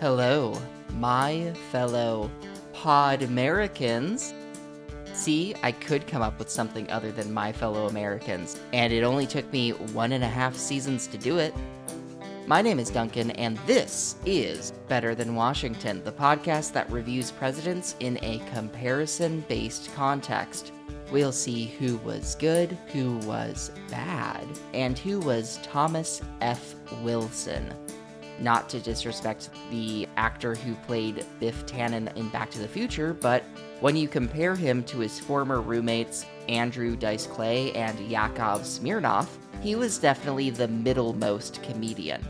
Hello, my fellow Pod Americans. See, I could come up with something other than my fellow Americans, and it only took me one and a half seasons to do it. My name is Duncan, and this is Better Than Washington, the podcast that reviews presidents in a comparison based context. We'll see who was good, who was bad, and who was Thomas F. Wilson. Not to disrespect the actor who played Biff Tannen in Back to the Future, but when you compare him to his former roommates, Andrew Dice Clay and Yakov Smirnoff, he was definitely the middlemost comedian.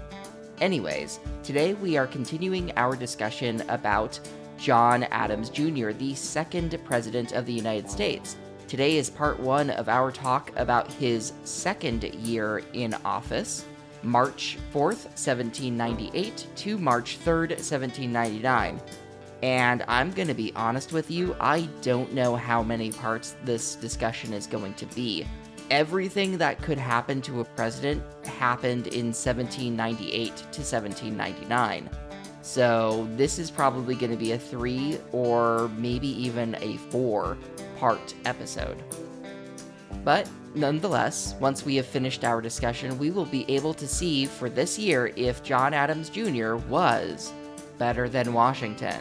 Anyways, today we are continuing our discussion about John Adams Jr., the second President of the United States. Today is part one of our talk about his second year in office, March 4th, 1798 to March 3rd, 1799. And I'm going to be honest with you, I don't know how many parts this discussion is going to be. Everything that could happen to a president happened in 1798 to 1799. So this is probably going to be a three or maybe even a four part episode. But nonetheless, once we have finished our discussion, we will be able to see for this year if John Adams Jr. was better than Washington.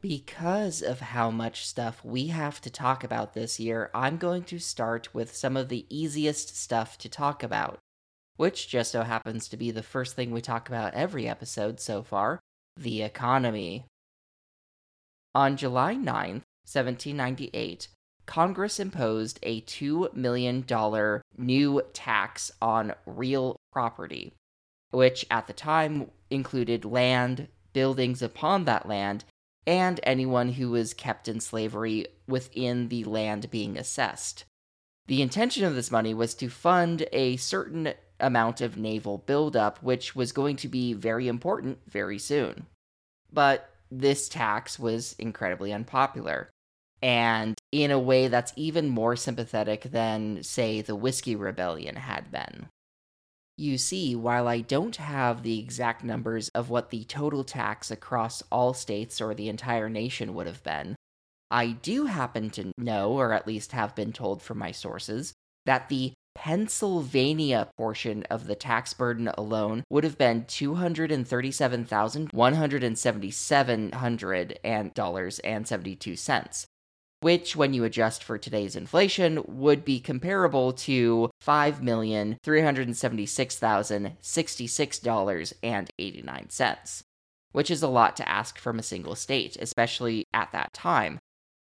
Because of how much stuff we have to talk about this year, I'm going to start with some of the easiest stuff to talk about, which just so happens to be the first thing we talk about every episode so far the economy. On July 9th, 1798, Congress imposed a $2 million new tax on real property, which at the time included land, buildings upon that land, and anyone who was kept in slavery within the land being assessed. The intention of this money was to fund a certain amount of naval buildup, which was going to be very important very soon. But this tax was incredibly unpopular and in a way that's even more sympathetic than, say, the Whiskey Rebellion had been. You see, while I don't have the exact numbers of what the total tax across all states or the entire nation would have been, I do happen to know, or at least have been told from my sources, that the Pennsylvania portion of the tax burden alone would have been two hundred and thirty-seven thousand one hundred and seventy-seven hundred dollars and seventy-two cents, which, when you adjust for today's inflation, would be comparable to $5,376,066.89, which is a lot to ask from a single state, especially at that time.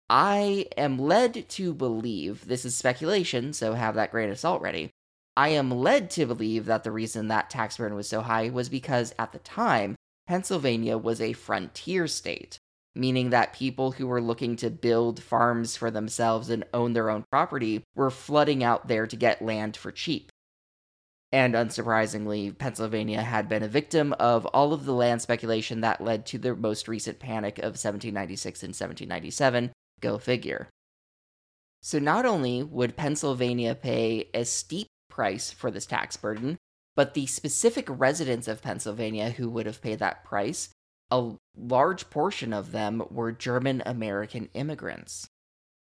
I am led to believe, this is speculation, so have that grain of salt ready. I am led to believe that the reason that tax burden was so high was because at the time, Pennsylvania was a frontier state meaning that people who were looking to build farms for themselves and own their own property were flooding out there to get land for cheap. And unsurprisingly, Pennsylvania had been a victim of all of the land speculation that led to the most recent panic of 1796 and 1797. Go figure. So, not only would Pennsylvania pay a steep price for this tax burden, but the specific residents of Pennsylvania who would have paid that price a large portion of them were German American immigrants.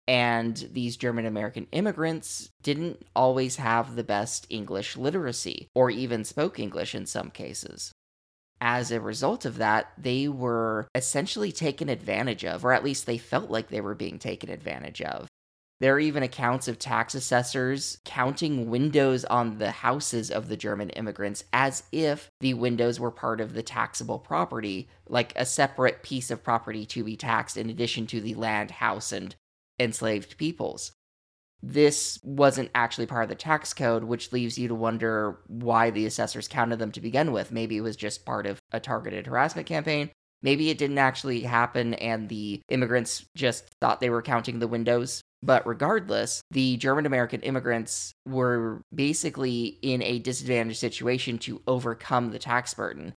And these German American immigrants didn't always have the best English literacy, or even spoke English in some cases. As a result of that, they were essentially taken advantage of, or at least they felt like they were being taken advantage of. There are even accounts of tax assessors counting windows on the houses of the German immigrants as if the windows were part of the taxable property, like a separate piece of property to be taxed in addition to the land, house, and enslaved peoples. This wasn't actually part of the tax code, which leaves you to wonder why the assessors counted them to begin with. Maybe it was just part of a targeted harassment campaign. Maybe it didn't actually happen and the immigrants just thought they were counting the windows but regardless, the German American immigrants were basically in a disadvantaged situation to overcome the tax burden,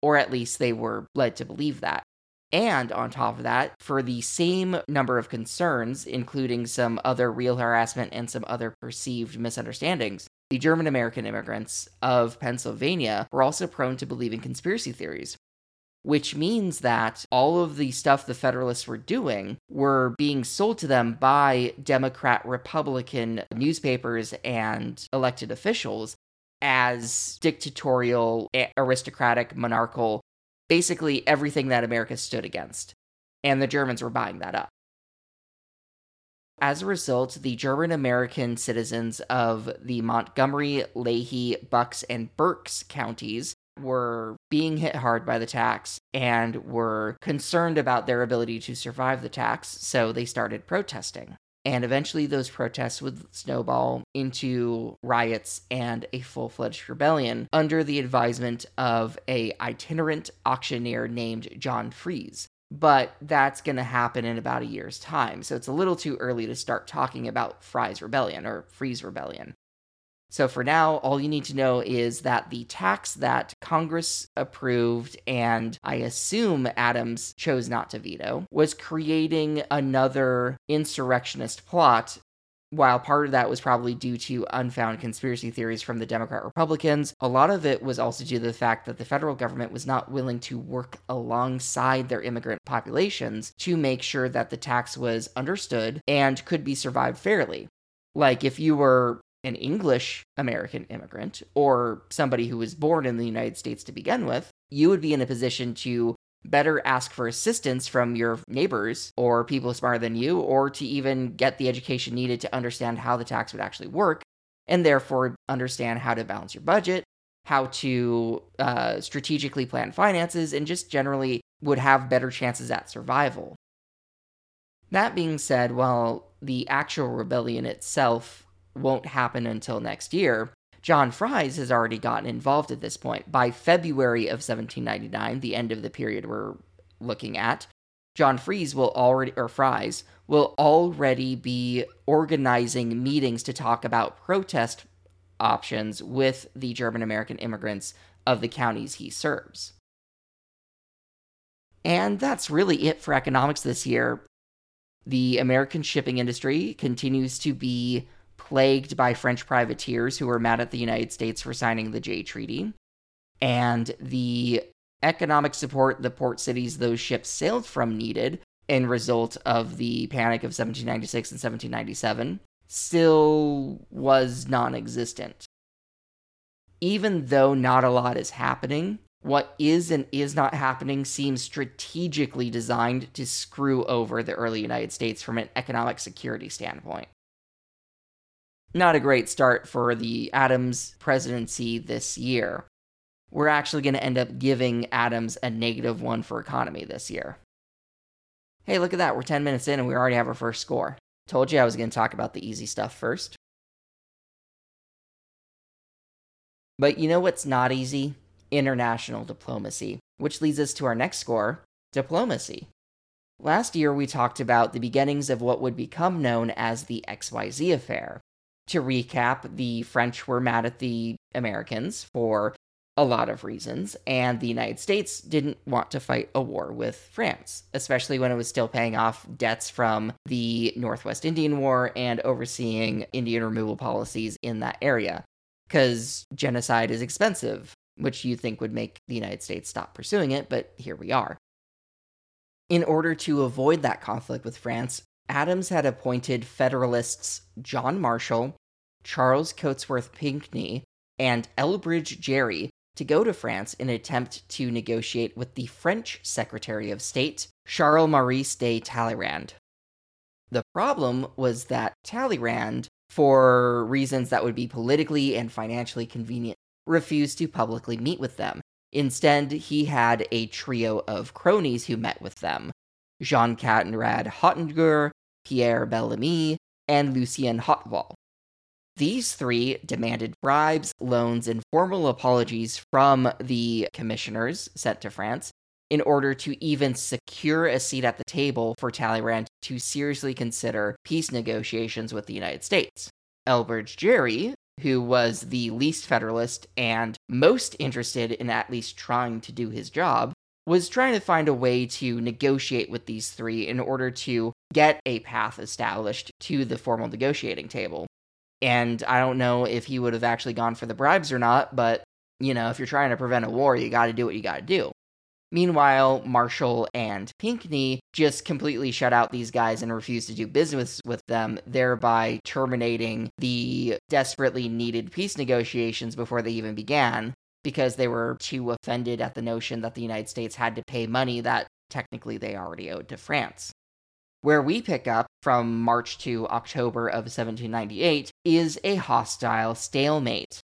or at least they were led to believe that. And on top of that, for the same number of concerns, including some other real harassment and some other perceived misunderstandings, the German American immigrants of Pennsylvania were also prone to believe in conspiracy theories, which means that all of the stuff the Federalists were doing were being sold to them by Democrat, Republican newspapers and elected officials as dictatorial, aristocratic, monarchical, basically everything that America stood against. And the Germans were buying that up. As a result, the German American citizens of the Montgomery, Lehigh, Bucks, and Berks counties were being hit hard by the tax and were concerned about their ability to survive the tax, so they started protesting. And eventually, those protests would snowball into riots and a full fledged rebellion under the advisement of a itinerant auctioneer named John Fries but that's going to happen in about a year's time. So it's a little too early to start talking about Fry's Rebellion or Freeze Rebellion. So for now, all you need to know is that the tax that Congress approved and I assume Adams chose not to veto was creating another insurrectionist plot while part of that was probably due to unfound conspiracy theories from the Democrat Republicans, a lot of it was also due to the fact that the federal government was not willing to work alongside their immigrant populations to make sure that the tax was understood and could be survived fairly. Like if you were an English American immigrant or somebody who was born in the United States to begin with, you would be in a position to better ask for assistance from your neighbors or people smarter than you, or to even get the education needed to understand how the tax would actually work, and therefore understand how to balance your budget, how to uh, strategically plan finances, and just generally would have better chances at survival. That being said, while the actual rebellion itself won't happen until next year, John Fries has already gotten involved at this point. By February of 1799, the end of the period we're looking at, John Fries will already, or Fries, will already be organizing meetings to talk about protest options with the German American immigrants of the counties he serves. And that's really it for economics this year. The American shipping industry continues to be plagued by French privateers who were mad at the United States for signing the Jay Treaty. And the economic support the port cities those ships sailed from needed in result of the panic of 1796 and 1797 still was non existent. Even though not a lot is happening, what is and is not happening seems strategically designed to screw over the early United States from an economic security standpoint not a great start for the Adams presidency this year. We're actually going to end up giving Adams a negative one for economy this year. Hey, look at that. We're 10 minutes in and we already have our first score. Told you I was going to talk about the easy stuff first. But you know what's not easy? International diplomacy, which leads us to our next score diplomacy. Last year, we talked about the beginnings of what would become known as the XYZ affair, to recap, the French were mad at the Americans for a lot of reasons, and the United States didn't want to fight a war with France, especially when it was still paying off debts from the Northwest Indian War and overseeing Indian removal policies in that area. Because genocide is expensive, which you think would make the United States stop pursuing it, but here we are. In order to avoid that conflict with France, Adams had appointed Federalists John Marshall, Charles Cotesworth Pinckney, and Elbridge Gerry to go to France in an attempt to negotiate with the French Secretary of State, Charles Maurice de Talleyrand. The problem was that Talleyrand, for reasons that would be politically and financially convenient, refused to publicly meet with them. Instead, he had a trio of cronies who met with them, Jean Conrad Hottinguer, Pierre Bellamy, and Lucien Hauteval. These three demanded bribes, loans, and formal apologies from the commissioners sent to France in order to even secure a seat at the table for Talleyrand to seriously consider peace negotiations with the United States. Elbridge Gerry, who was the least Federalist and most interested in at least trying to do his job, was trying to find a way to negotiate with these three in order to get a path established to the formal negotiating table. And I don't know if he would have actually gone for the bribes or not, but, you know, if you're trying to prevent a war, you got to do what you got to do. Meanwhile, Marshall and Pinckney just completely shut out these guys and refused to do business with them, thereby terminating the desperately needed peace negotiations before they even began, because they were too offended at the notion that the United States had to pay money that technically they already owed to France. Where we pick up from March to October of 1798 is a hostile stalemate.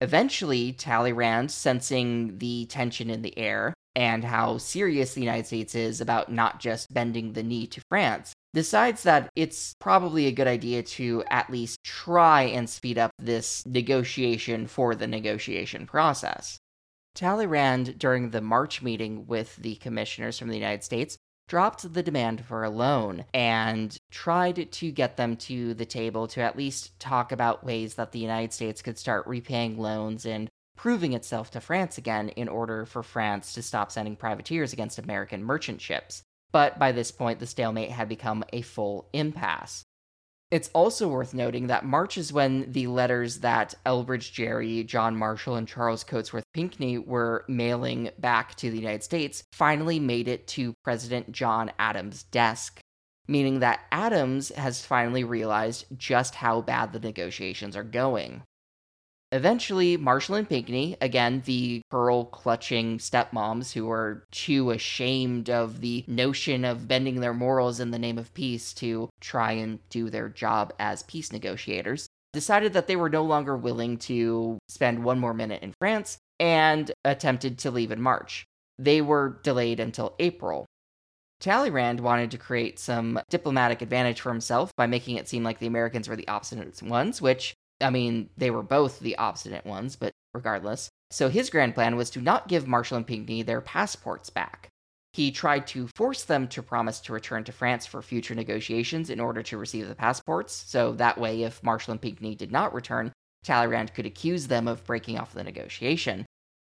Eventually, Talleyrand, sensing the tension in the air and how serious the United States is about not just bending the knee to France, decides that it's probably a good idea to at least try and speed up this negotiation for the negotiation process. Talleyrand, during the March meeting with the commissioners from the United States, dropped the demand for a loan and tried to get them to the table to at least talk about ways that the United States could start repaying loans and proving itself to France again in order for France to stop sending privateers against American merchant ships. But by this point, the stalemate had become a full impasse. It's also worth noting that March is when the letters that Elbridge Gerry, John Marshall, and Charles Cotesworth Pinckney were mailing back to the United States finally made it to President John Adams' desk, meaning that Adams has finally realized just how bad the negotiations are going. Eventually, Marshall and Pinckney, again, the pearl clutching stepmoms who are too ashamed of the notion of bending their morals in the name of peace to try and do their job as peace negotiators, decided that they were no longer willing to spend one more minute in France and attempted to leave in March. They were delayed until April. Talleyrand wanted to create some diplomatic advantage for himself by making it seem like the Americans were the obstinate ones, which I mean, they were both the obstinate ones, but regardless. So his grand plan was to not give Marshall and Pinckney their passports back. He tried to force them to promise to return to France for future negotiations in order to receive the passports, so that way, if Marshall and Pinckney did not return, Talleyrand could accuse them of breaking off the negotiation.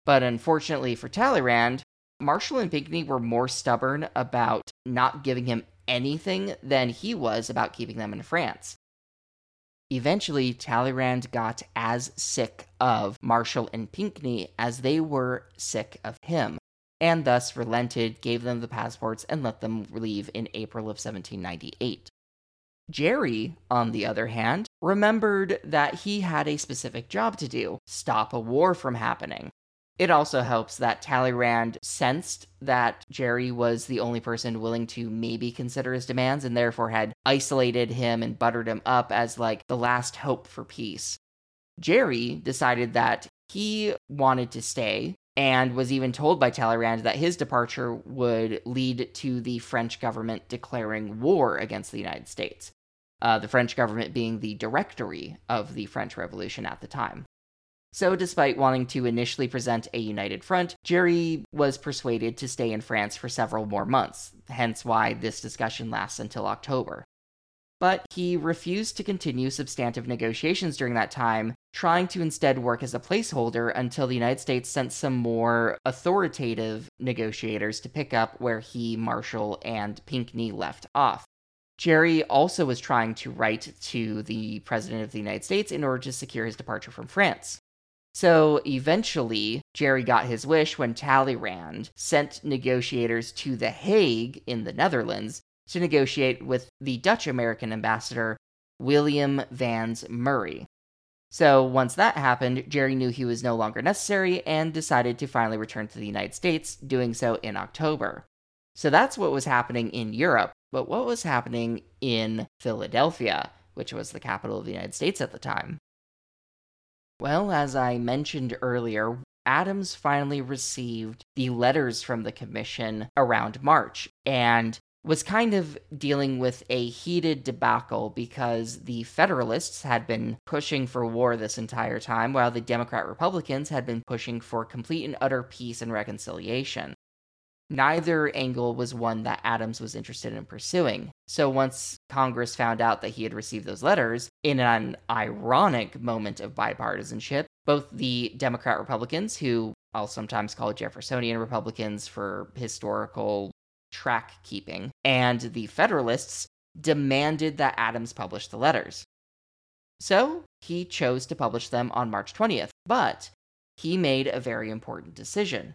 But unfortunately for Talleyrand, Marshall and Pinckney were more stubborn about not giving him anything than he was about keeping them in France. Eventually, Talleyrand got as sick of Marshall and Pinckney as they were sick of him, and thus relented, gave them the passports, and let them leave in April of 1798. Gerry, on the other hand, remembered that he had a specific job to do stop a war from happening. It also helps that Talleyrand sensed that Gerry was the only person willing to maybe consider his demands and therefore had isolated him and buttered him up as like the last hope for peace. Gerry decided that he wanted to stay and was even told by Talleyrand that his departure would lead to the French government declaring war against the United States. Uh, the French government being the directory of the French Revolution at the time. So, despite wanting to initially present a united front, Gerry was persuaded to stay in France for several more months, hence why this discussion lasts until October. But he refused to continue substantive negotiations during that time, trying to instead work as a placeholder until the United States sent some more authoritative negotiators to pick up where he, Marshall, and Pinckney left off. Gerry also was trying to write to the President of the United States in order to secure his departure from France. So eventually, Gerry got his wish when Talleyrand sent negotiators to The Hague in the Netherlands to negotiate with the Dutch American ambassador, William Vans Murray. So once that happened, Gerry knew he was no longer necessary and decided to finally return to the United States, doing so in October. So that's what was happening in Europe, but what was happening in Philadelphia, which was the capital of the United States at the time? Well, as I mentioned earlier, Adams finally received the letters from the commission around March and was kind of dealing with a heated debacle because the Federalists had been pushing for war this entire time, while the Democrat Republicans had been pushing for complete and utter peace and reconciliation. Neither angle was one that Adams was interested in pursuing. So once Congress found out that he had received those letters, in an ironic moment of bipartisanship, both the Democrat Republicans, who I'll sometimes call Jeffersonian Republicans for historical track keeping, and the Federalists demanded that Adams publish the letters. So he chose to publish them on March 20th, but he made a very important decision.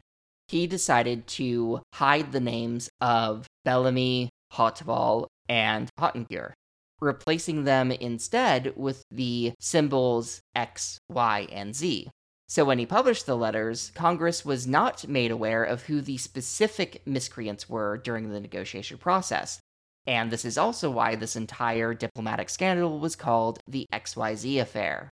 He decided to hide the names of Bellamy, Hauteval, and Hottinguer, replacing them instead with the symbols X, Y, and Z. So when he published the letters, Congress was not made aware of who the specific miscreants were during the negotiation process. And this is also why this entire diplomatic scandal was called the XYZ affair.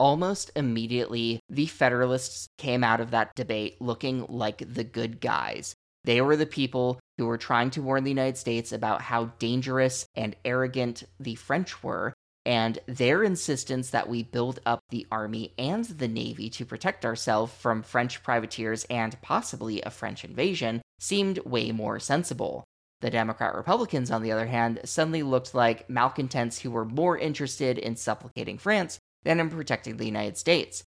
Almost immediately, the Federalists came out of that debate looking like the good guys. They were the people who were trying to warn the United States about how dangerous and arrogant the French were and their insistence that we build up the army and the navy to protect ourselves from French privateers and possibly a French invasion seemed way more sensible. The Democrat Republicans, on the other hand, suddenly looked like malcontents who were more interested in supplicating France than in protecting the United States.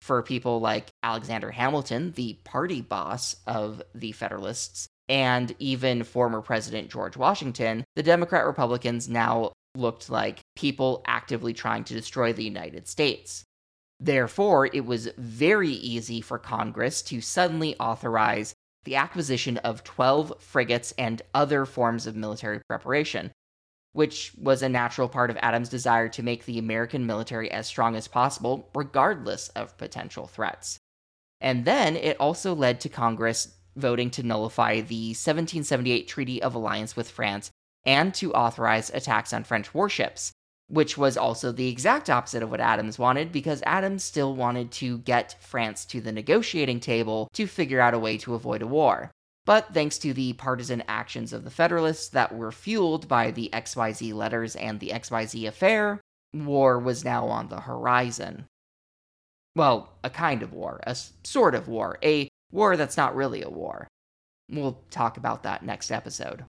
For people like Alexander Hamilton, the party boss of the Federalists, and even former President George Washington, the Democrat Republicans now looked like people actively trying to destroy the United States. Therefore, it was very easy for Congress to suddenly authorize the acquisition of 12 frigates and other forms of military preparation, which was a natural part of Adams' desire to make the American military as strong as possible, regardless of potential threats. And then it also led to Congress voting to nullify the 1778 Treaty of Alliance with France and to authorize attacks on French warships, which was also the exact opposite of what Adams wanted because Adams still wanted to get France to the negotiating table to figure out a way to avoid a war. But thanks to the partisan actions of the Federalists that were fueled by the XYZ letters and the XYZ affair, war was now on the horizon. Well, a kind of war, a sort of war, a war that's not really a war. We'll talk about that next episode.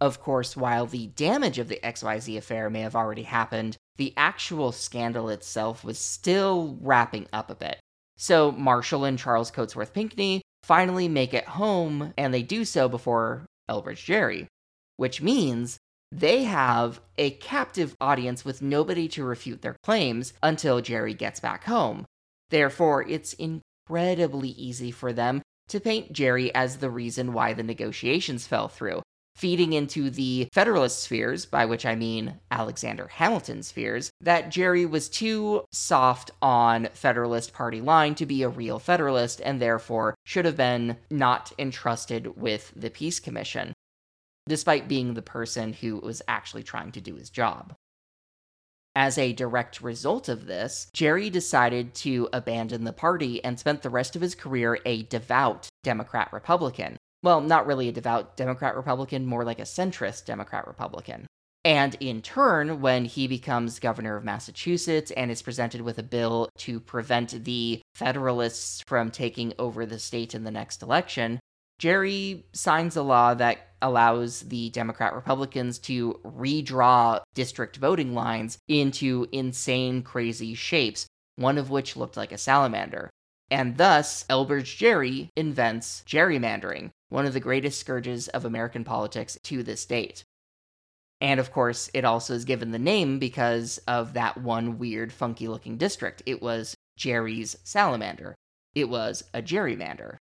Of course, while the damage of the XYZ affair may have already happened, the actual scandal itself was still wrapping up a bit. So Marshall and Charles Cotesworth Pinckney finally make it home, and they do so before Elbridge Gerry, which means they have a captive audience with nobody to refute their claims until Gerry gets back home. Therefore, it's incredibly easy for them to paint Gerry as the reason why the negotiations fell through, feeding into the Federalist spheres, by which I mean Alexander Hamilton spheres, that Gerry was too soft on Federalist Party line to be a real Federalist and therefore should have been not entrusted with the Peace Commission, despite being the person who was actually trying to do his job. As a direct result of this, Gerry decided to abandon the party and spent the rest of his career a devout Democrat Republican, well, not really a devout Democrat Republican, more like a centrist Democrat Republican. And in turn, when he becomes governor of Massachusetts and is presented with a bill to prevent the Federalists from taking over the state in the next election, Gerry signs a law that allows the Democrat Republicans to redraw district voting lines into insane, crazy shapes, one of which looked like a salamander. And thus, Elbridge Gerry invents gerrymandering, one of the greatest scourges of American politics to this date. And of course, it also is given the name because of that one weird, funky looking district. It was Gerry's salamander. It was a gerrymander.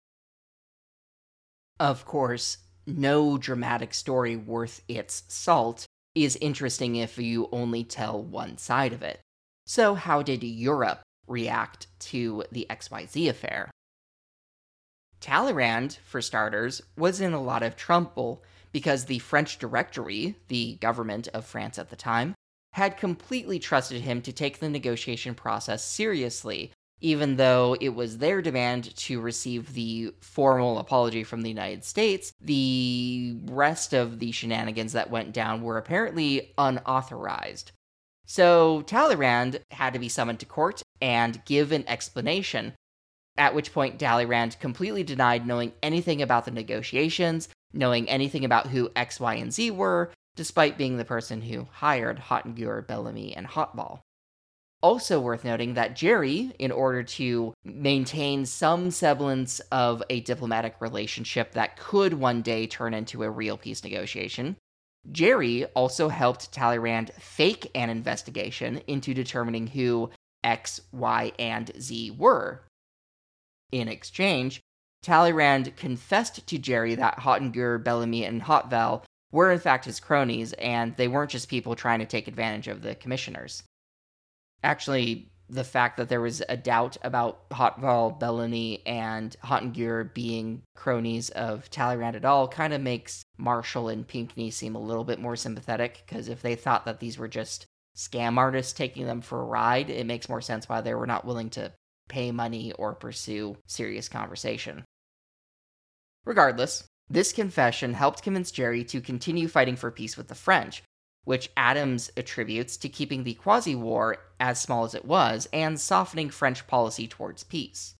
Of course, no dramatic story worth its salt is interesting if you only tell one side of it. So, how did Europe react to the XYZ affair? Talleyrand, for starters, was in a lot of trouble because the French Directory, the government of France at the time, had completely trusted him to take the negotiation process seriously, even though it was their demand to receive the formal apology from the United States, the rest of the shenanigans that went down were apparently unauthorized. So Talleyrand had to be summoned to court and give an explanation at which point Talleyrand completely denied knowing anything about the negotiations, knowing anything about who X, Y, and Z were, despite being the person who hired Hottinguer, Bellamy, and Hauteval. Also worth noting that Gerry, in order to maintain some semblance of a diplomatic relationship that could one day turn into a real peace negotiation, Gerry also helped Talleyrand fake an investigation into determining who X, Y, and Z were. In exchange, Talleyrand confessed to Gerry that Hottinguer, Bellamy, and Hauteval were in fact his cronies, and they weren't just people trying to take advantage of the commissioners. Actually, the fact that there was a doubt about Hauteval, Bellamy, and Hottinguer being cronies of Talleyrand at all kind of makes Marshall and Pinckney seem a little bit more sympathetic, because if they thought that these were just scam artists taking them for a ride, it makes more sense why they were not willing to pay money or pursue serious conversation. Regardless, this confession helped convince Gerry to continue fighting for peace with the French, which Adams attributes to keeping the Quasi War as small as it was and softening French policy towards peace.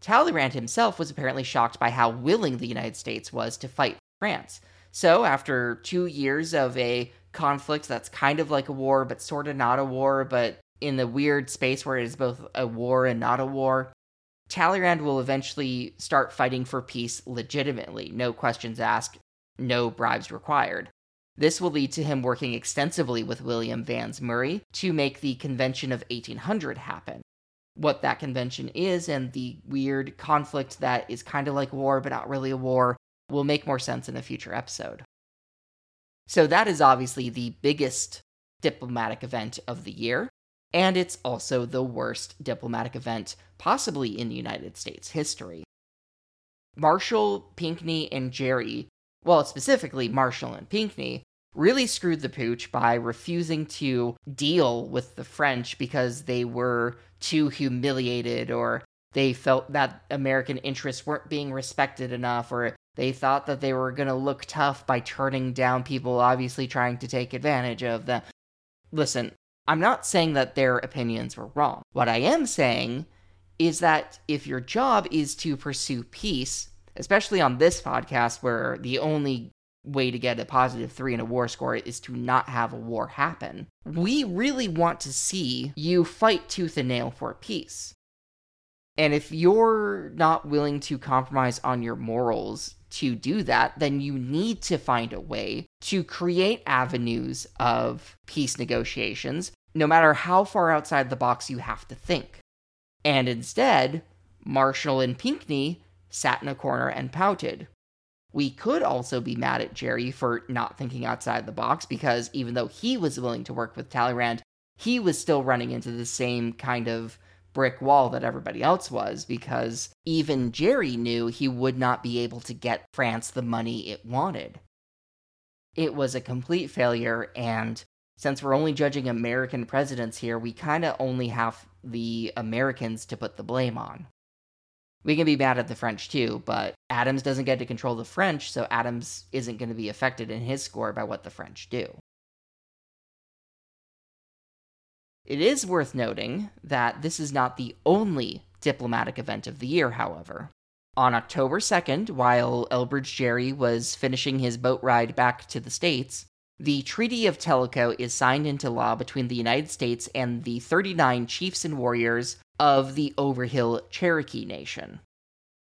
Talleyrand himself was apparently shocked by how willing the United States was to fight France. So, after two years of a conflict that's kind of like a war, but sort of not a war, but in the weird space where it is both a war and not a war, Talleyrand will eventually start fighting for peace legitimately, no questions asked, no bribes required. This will lead to him working extensively with William Vans Murray to make the Convention of 1800 happen. What that convention is and the weird conflict that is kind of like war but not really a war will make more sense in a future episode. So, that is obviously the biggest diplomatic event of the year, and it's also the worst diplomatic event possibly in the United States history. Marshall, Pinckney, and Gerry, well, specifically Marshall and Pinckney, really screwed the pooch by refusing to deal with the French because they were too humiliated or they felt that American interests weren't being respected enough or they thought that they were going to look tough by turning down people obviously trying to take advantage of them. Listen, I'm not saying that their opinions were wrong. What I am saying is that if your job is to pursue peace, especially on this podcast where the only way to get a positive three in a war score is to not have a war happen, we really want to see you fight tooth and nail for peace. And if you're not willing to compromise on your morals to do that, then you need to find a way to create avenues of peace negotiations, no matter how far outside the box you have to think. And instead, Marshall and Pinckney sat in a corner and pouted. We could also be mad at Gerry for not thinking outside the box because even though he was willing to work with Talleyrand, he was still running into the same kind of brick wall that everybody else was because even Gerry knew he would not be able to get France the money it wanted. It was a complete failure, and since we're only judging American presidents here, we kind of only have the Americans to put the blame on. We can be mad at the French too, but Adams doesn't get to control the French, so Adams isn't going to be affected in his score by what the French do. It is worth noting that this is not the only diplomatic event of the year, however. On October 2nd, while Elbridge Gerry was finishing his boat ride back to the States, the Treaty of Tellico is signed into law between the United States and the 39 chiefs and warriors of the Overhill Cherokee Nation.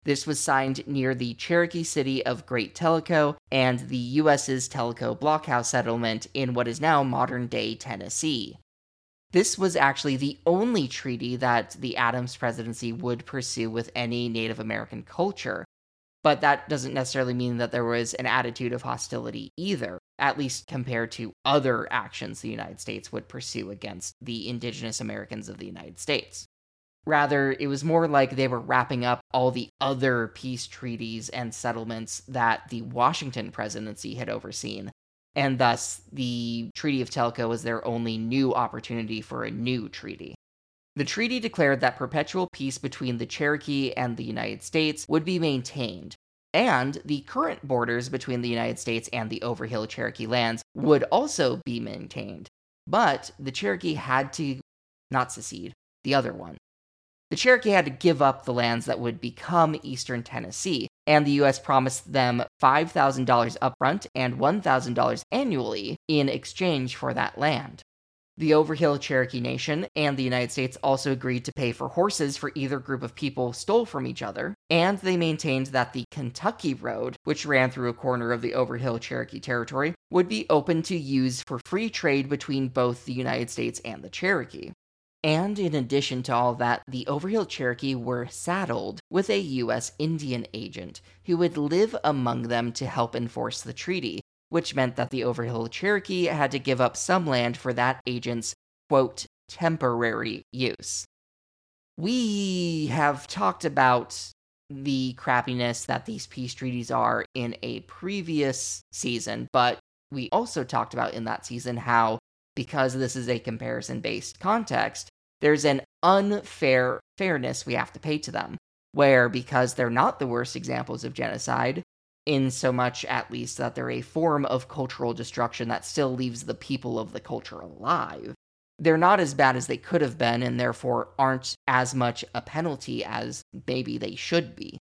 This was signed near the Cherokee city of Great Tellico and the U.S.'s Tellico Blockhouse settlement in what is now modern day Tennessee. This was actually the only treaty that the Adams presidency would pursue with any Native American culture, but that doesn't necessarily mean that there was an attitude of hostility either at least compared to other actions the United States would pursue against the indigenous Americans of the United States. Rather, it was more like they were wrapping up all the other peace treaties and settlements that the Washington presidency had overseen, and thus the Treaty of Tellico was their only new opportunity for a new treaty. The treaty declared that perpetual peace between the Cherokee and the United States would be maintained, and the current borders between the United States and the Overhill Cherokee lands would also be maintained. But the Cherokee had to not secede, the other one. The Cherokee had to give up the lands that would become eastern Tennessee, and the U.S. promised them $5,000 upfront and $1,000 annually in exchange for that land. The Overhill Cherokee Nation and the United States also agreed to pay for horses for either group of people stole from each other, and they maintained that the Kentucky Road, which ran through a corner of the Overhill Cherokee Territory, would be open to use for free trade between both the United States and the Cherokee. And in addition to all that, the Overhill Cherokee were saddled with a U.S. Indian agent who would live among them to help enforce the treaty, which meant that the Overhill Cherokee had to give up some land for that agent's, quote, temporary use. We have talked about the crappiness that these peace treaties are in a previous season, but we also talked about in that season how, because this is a comparison based context, there's an unfair fairness we have to pay to them, where because they're not the worst examples of genocide, in so much at least that they're a form of cultural destruction that still leaves the people of the culture alive. They're not as bad as they could have been, and therefore aren't as much a penalty as maybe they should be.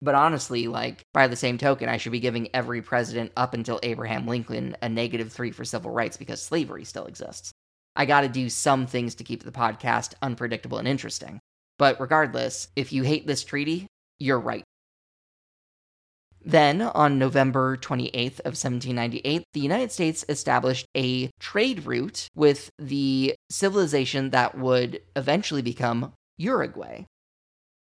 But honestly, like, by the same token, I should be giving every president up until Abraham Lincoln a negative three for civil rights because slavery still exists. I gotta do some things to keep the podcast unpredictable and interesting. But regardless, if you hate this treaty, you're right. Then, on November 28th of 1798, the United States established a trade route with the civilization that would eventually become Uruguay.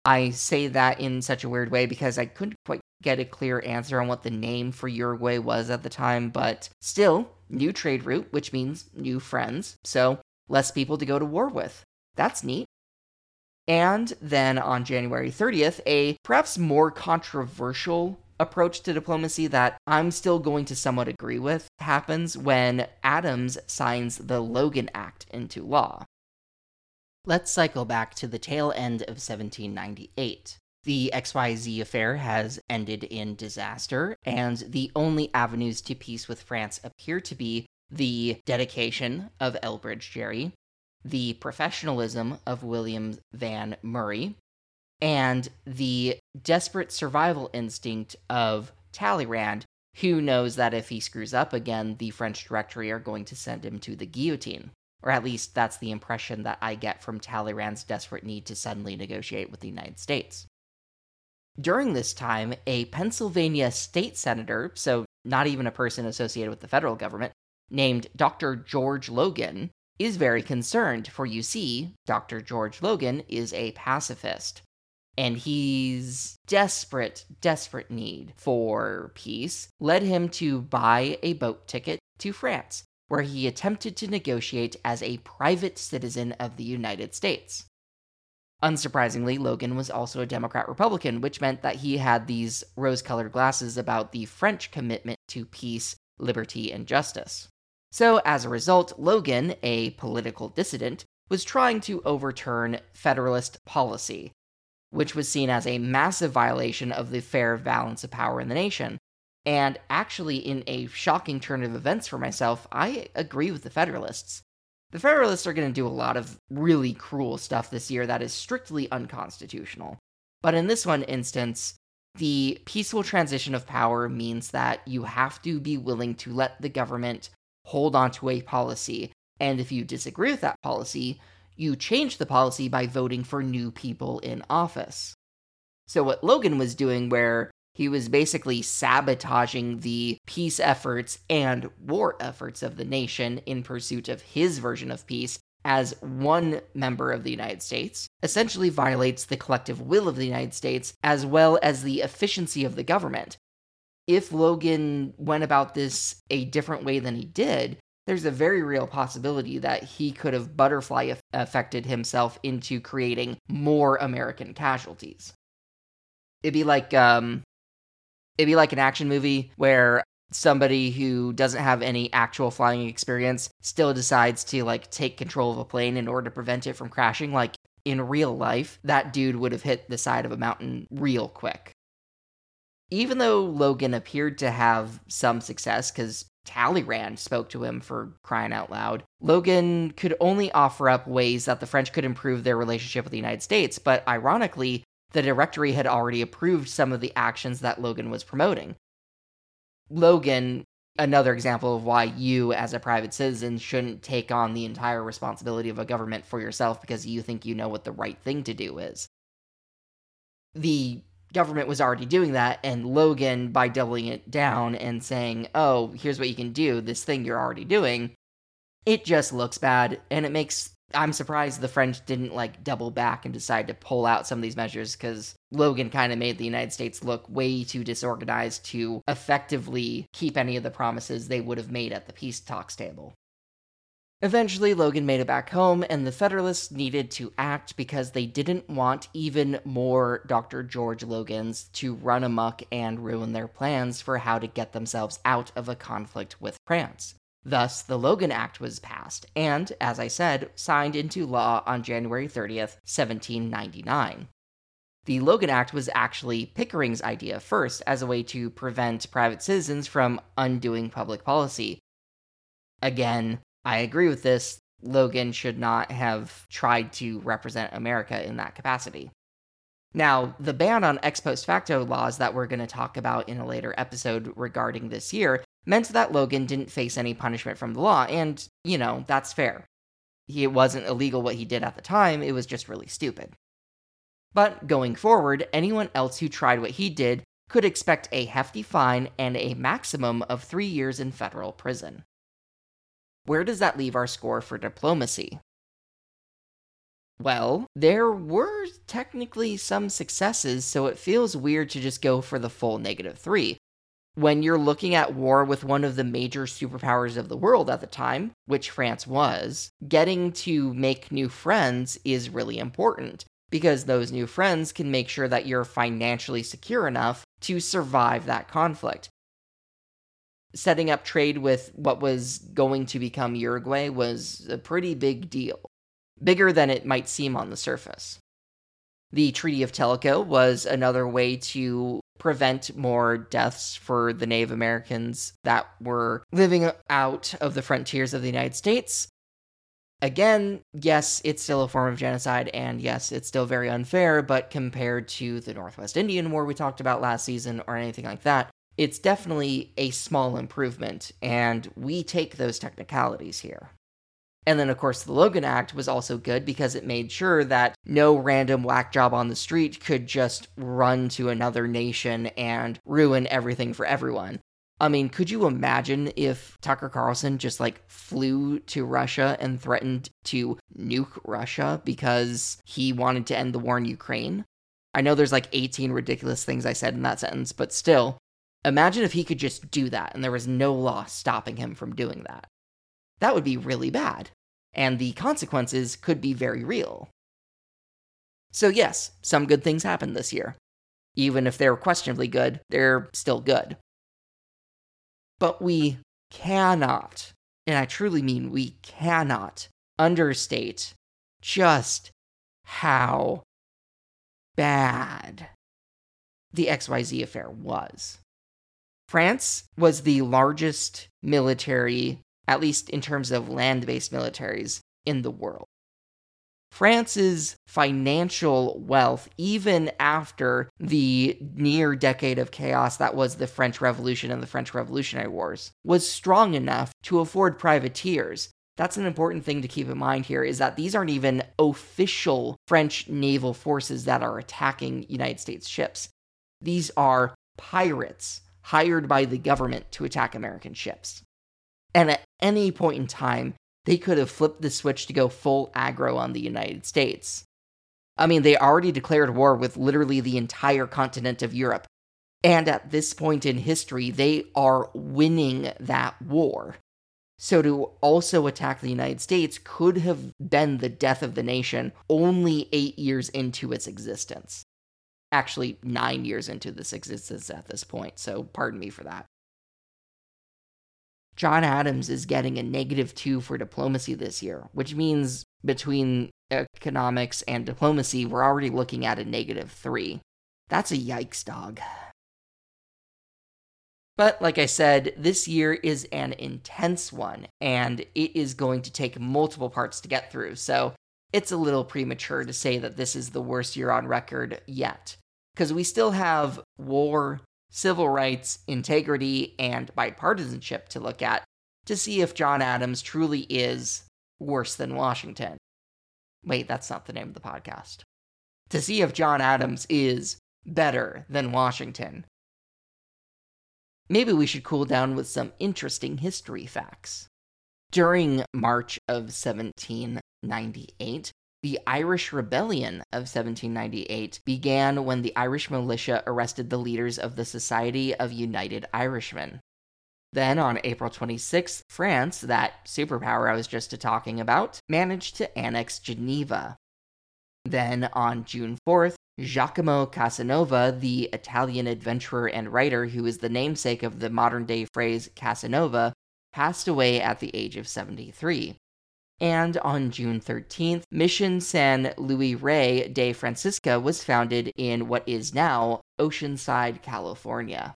I say that in such a weird way because I couldn't quite get a clear answer on what the name for Uruguay was at the time, but still, new trade route, which means new friends, so less people to go to war with. That's neat. And then on January 30th, a perhaps more controversial approach to diplomacy that I'm still going to somewhat agree with happens when Adams signs the Logan Act into law. Let's cycle back to the tail end of 1798. The XYZ affair has ended in disaster, and the only avenues to peace with France appear to be the dedication of Elbridge Gerry, the professionalism of William Van Murray, and the desperate survival instinct of Talleyrand, who knows that if he screws up again, the French Directory are going to send him to the guillotine. Or at least that's the impression that I get from Talleyrand's desperate need to suddenly negotiate with the United States. During this time, a Pennsylvania state senator, so not even a person associated with the federal government, named Dr. George Logan, is very concerned, for you see, Dr. George Logan is a pacifist and he's desperate, desperate need for peace led him to buy a boat ticket to France, where he attempted to negotiate as a private citizen of the United States. Unsurprisingly, Logan was also a Democrat Republican, which meant that he had these rose colored glasses about the French commitment to peace, liberty, and justice. So, as a result, Logan, a political dissident, was trying to overturn Federalist policy, which was seen as a massive violation of the fair balance of power in the nation. And actually, in a shocking turn of events for myself, I agree with the Federalists. The Federalists are going to do a lot of really cruel stuff this year that is strictly unconstitutional. But in this one instance, the peaceful transition of power means that you have to be willing to let the government hold on to a policy. And if you disagree with that policy, you change the policy by voting for new people in office. So, what Logan was doing, where he was basically sabotaging the peace efforts and war efforts of the nation in pursuit of his version of peace as one member of the United States, essentially violates the collective will of the United States as well as the efficiency of the government. If Logan went about this a different way than he did, there's a very real possibility that he could have butterfly affected himself into creating more American casualties. It'd be like um it'd be like an action movie where somebody who doesn't have any actual flying experience still decides to like take control of a plane in order to prevent it from crashing like in real life that dude would have hit the side of a mountain real quick even though Logan appeared to have some success because Talleyrand spoke to him for crying out loud. Logan could only offer up ways that the French could improve their relationship with the United States, but ironically, the Directory had already approved some of the actions that Logan was promoting. Logan another example of why you, as a private citizen, shouldn't take on the entire responsibility of a government for yourself because you think you know what the right thing to do is. The government was already doing that, and Logan, by doubling it down and saying, oh, here's what you can do, this thing you're already doing, it just looks bad, and it makes. I'm surprised the French didn't like double back and decide to pull out some of these measures because Logan kind of made the United States look way too disorganized to effectively keep any of the promises they would have made at the peace talks table. Eventually, Logan made it back home, and the Federalists needed to act because they didn't want even more Dr. George Logans to run amok and ruin their plans for how to get themselves out of a conflict with France. Thus, the Logan Act was passed and, as I said, signed into law on January 30th, 1799. The Logan Act was actually Pickering's idea first as a way to prevent private citizens from undoing public policy. Again, I agree with this. Logan should not have tried to represent America in that capacity. Now, the ban on ex post facto laws that we're going to talk about in a later episode regarding this year meant that Logan didn't face any punishment from the law, and, you know, that's fair. He, it wasn't illegal what he did at the time, it was just really stupid. But going forward, anyone else who tried what he did could expect a hefty fine and a maximum of three years in federal prison. Where does that leave our score for diplomacy? Well, there were technically some successes, so it feels weird to just go for the full negative three. When you're looking at war with one of the major superpowers of the world at the time, which France was, getting to make new friends is really important because those new friends can make sure that you're financially secure enough to survive that conflict setting up trade with what was going to become Uruguay was a pretty big deal, bigger than it might seem on the surface. The Treaty of Tellico was another way to prevent more deaths for the Native Americans that were living out of the frontiers of the United States. Again, yes, it's still a form of genocide, and yes, it's still very unfair, but compared to the Northwest Indian War we talked about last season or anything like that, it's definitely a small improvement, and we take those technicalities here. And then, of course, the Logan Act was also good because it made sure that no random whack job on the street could just run to another nation and ruin everything for everyone. I mean, could you imagine if Tucker Carlson just like flew to Russia and threatened to nuke Russia because he wanted to end the war in Ukraine? I know there's like 18 ridiculous things I said in that sentence, but still, Imagine if he could just do that and there was no law stopping him from doing that. That would be really bad, and the consequences could be very real. So, yes, some good things happened this year. Even if they're questionably good, they're still good. But we cannot, and I truly mean we cannot, understate just how bad the XYZ affair was. France was the largest military, at least in terms of land based militaries, in the world. France's financial wealth, even after the near decade of chaos that was the French Revolution and the French Revolutionary Wars, was strong enough to afford privateers. That's an important thing to keep in mind here is that these aren't even official French naval forces that are attacking United States ships. These are pirates hired by the government to attack American ships. And at any point in time, they could have flipped the switch to go full aggro on the United States. I mean, they already declared war with literally the entire continent of Europe. And at this point in history, they are winning that war. So to also attack the United States could have been the death of the nation only eight years into its existence actually nine years into this existence at this point, so pardon me for that. John Adams is getting a negative two for diplomacy this year, which means between economics and diplomacy, we're already looking at a negative three. That's a yikes, dog. But like I said, this year is an intense one, and it is going to take multiple parts to get through, so it's a little premature to say that this is the worst year on record yet. Because we still have war civil rights, integrity, and bipartisanship to look at to see if John Adams truly is worse than Washington. Wait, that's not the name of the podcast. To see if John Adams is better than Washington. Maybe we should cool down with some interesting history facts. During March of 1798, the Irish Rebellion of 1798 began when the Irish militia arrested the leaders of the Society of United Irishmen. Then, on April 26th, France, that superpower I was just talking about, managed to annex Geneva. Then, on June 4th, Giacomo Casanova, the Italian adventurer and writer who is the namesake of the modern day phrase Casanova, passed away at the age of 73. And on June 13th, Mission San Luis Rey de Francisca was founded in what is now Oceanside, California.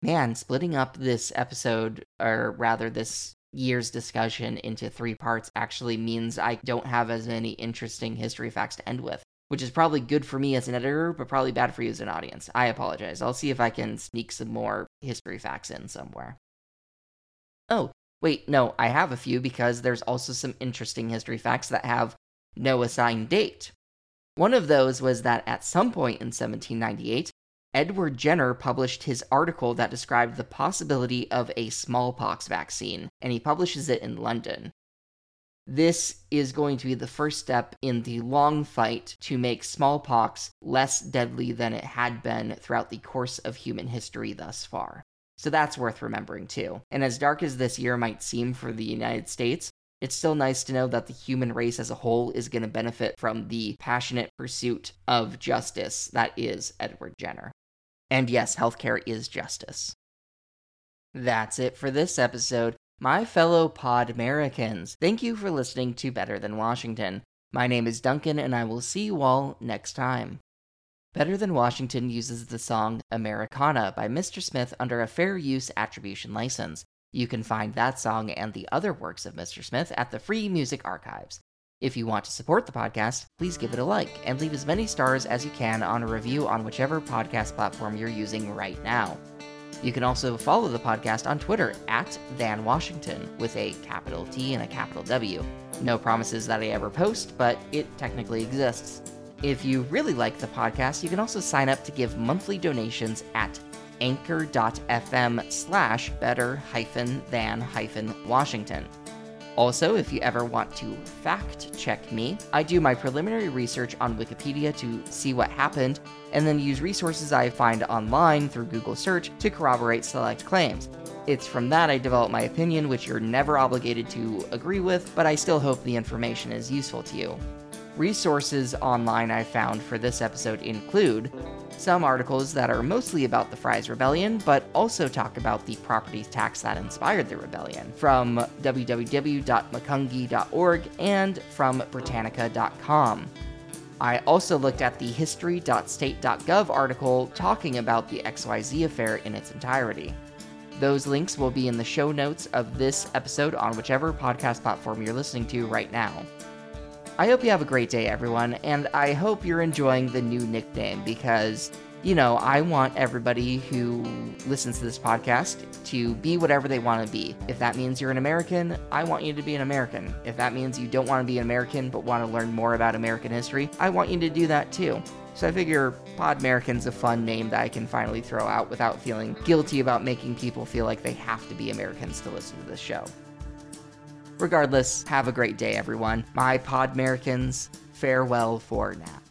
Man, splitting up this episode, or rather this year's discussion, into three parts actually means I don't have as many interesting history facts to end with, which is probably good for me as an editor, but probably bad for you as an audience. I apologize. I'll see if I can sneak some more history facts in somewhere. Wait, no, I have a few because there's also some interesting history facts that have no assigned date. One of those was that at some point in 1798, Edward Jenner published his article that described the possibility of a smallpox vaccine, and he publishes it in London. This is going to be the first step in the long fight to make smallpox less deadly than it had been throughout the course of human history thus far. So that's worth remembering too. And as dark as this year might seem for the United States, it's still nice to know that the human race as a whole is going to benefit from the passionate pursuit of justice that is Edward Jenner. And yes, healthcare is justice. That's it for this episode. My fellow Pod Americans, thank you for listening to Better Than Washington. My name is Duncan, and I will see you all next time. Better Than Washington uses the song Americana by Mr. Smith under a fair use attribution license. You can find that song and the other works of Mr. Smith at the Free Music Archives. If you want to support the podcast, please give it a like and leave as many stars as you can on a review on whichever podcast platform you're using right now. You can also follow the podcast on Twitter at Than Washington with a capital T and a capital W. No promises that I ever post, but it technically exists. If you really like the podcast, you can also sign up to give monthly donations at anchor.fm slash better hyphen than hyphen Washington. Also, if you ever want to fact check me, I do my preliminary research on Wikipedia to see what happened, and then use resources I find online through Google search to corroborate select claims. It's from that I develop my opinion, which you're never obligated to agree with, but I still hope the information is useful to you. Resources online I found for this episode include some articles that are mostly about the Fries Rebellion, but also talk about the property tax that inspired the rebellion, from www.macungie.org and from Britannica.com. I also looked at the history.state.gov article talking about the XYZ affair in its entirety. Those links will be in the show notes of this episode on whichever podcast platform you're listening to right now. I hope you have a great day, everyone, and I hope you're enjoying the new nickname because, you know, I want everybody who listens to this podcast to be whatever they want to be. If that means you're an American, I want you to be an American. If that means you don't want to be an American but want to learn more about American history, I want you to do that too. So I figure Pod American's a fun name that I can finally throw out without feeling guilty about making people feel like they have to be Americans to listen to this show. Regardless, have a great day, everyone. My Pod Americans, farewell for now.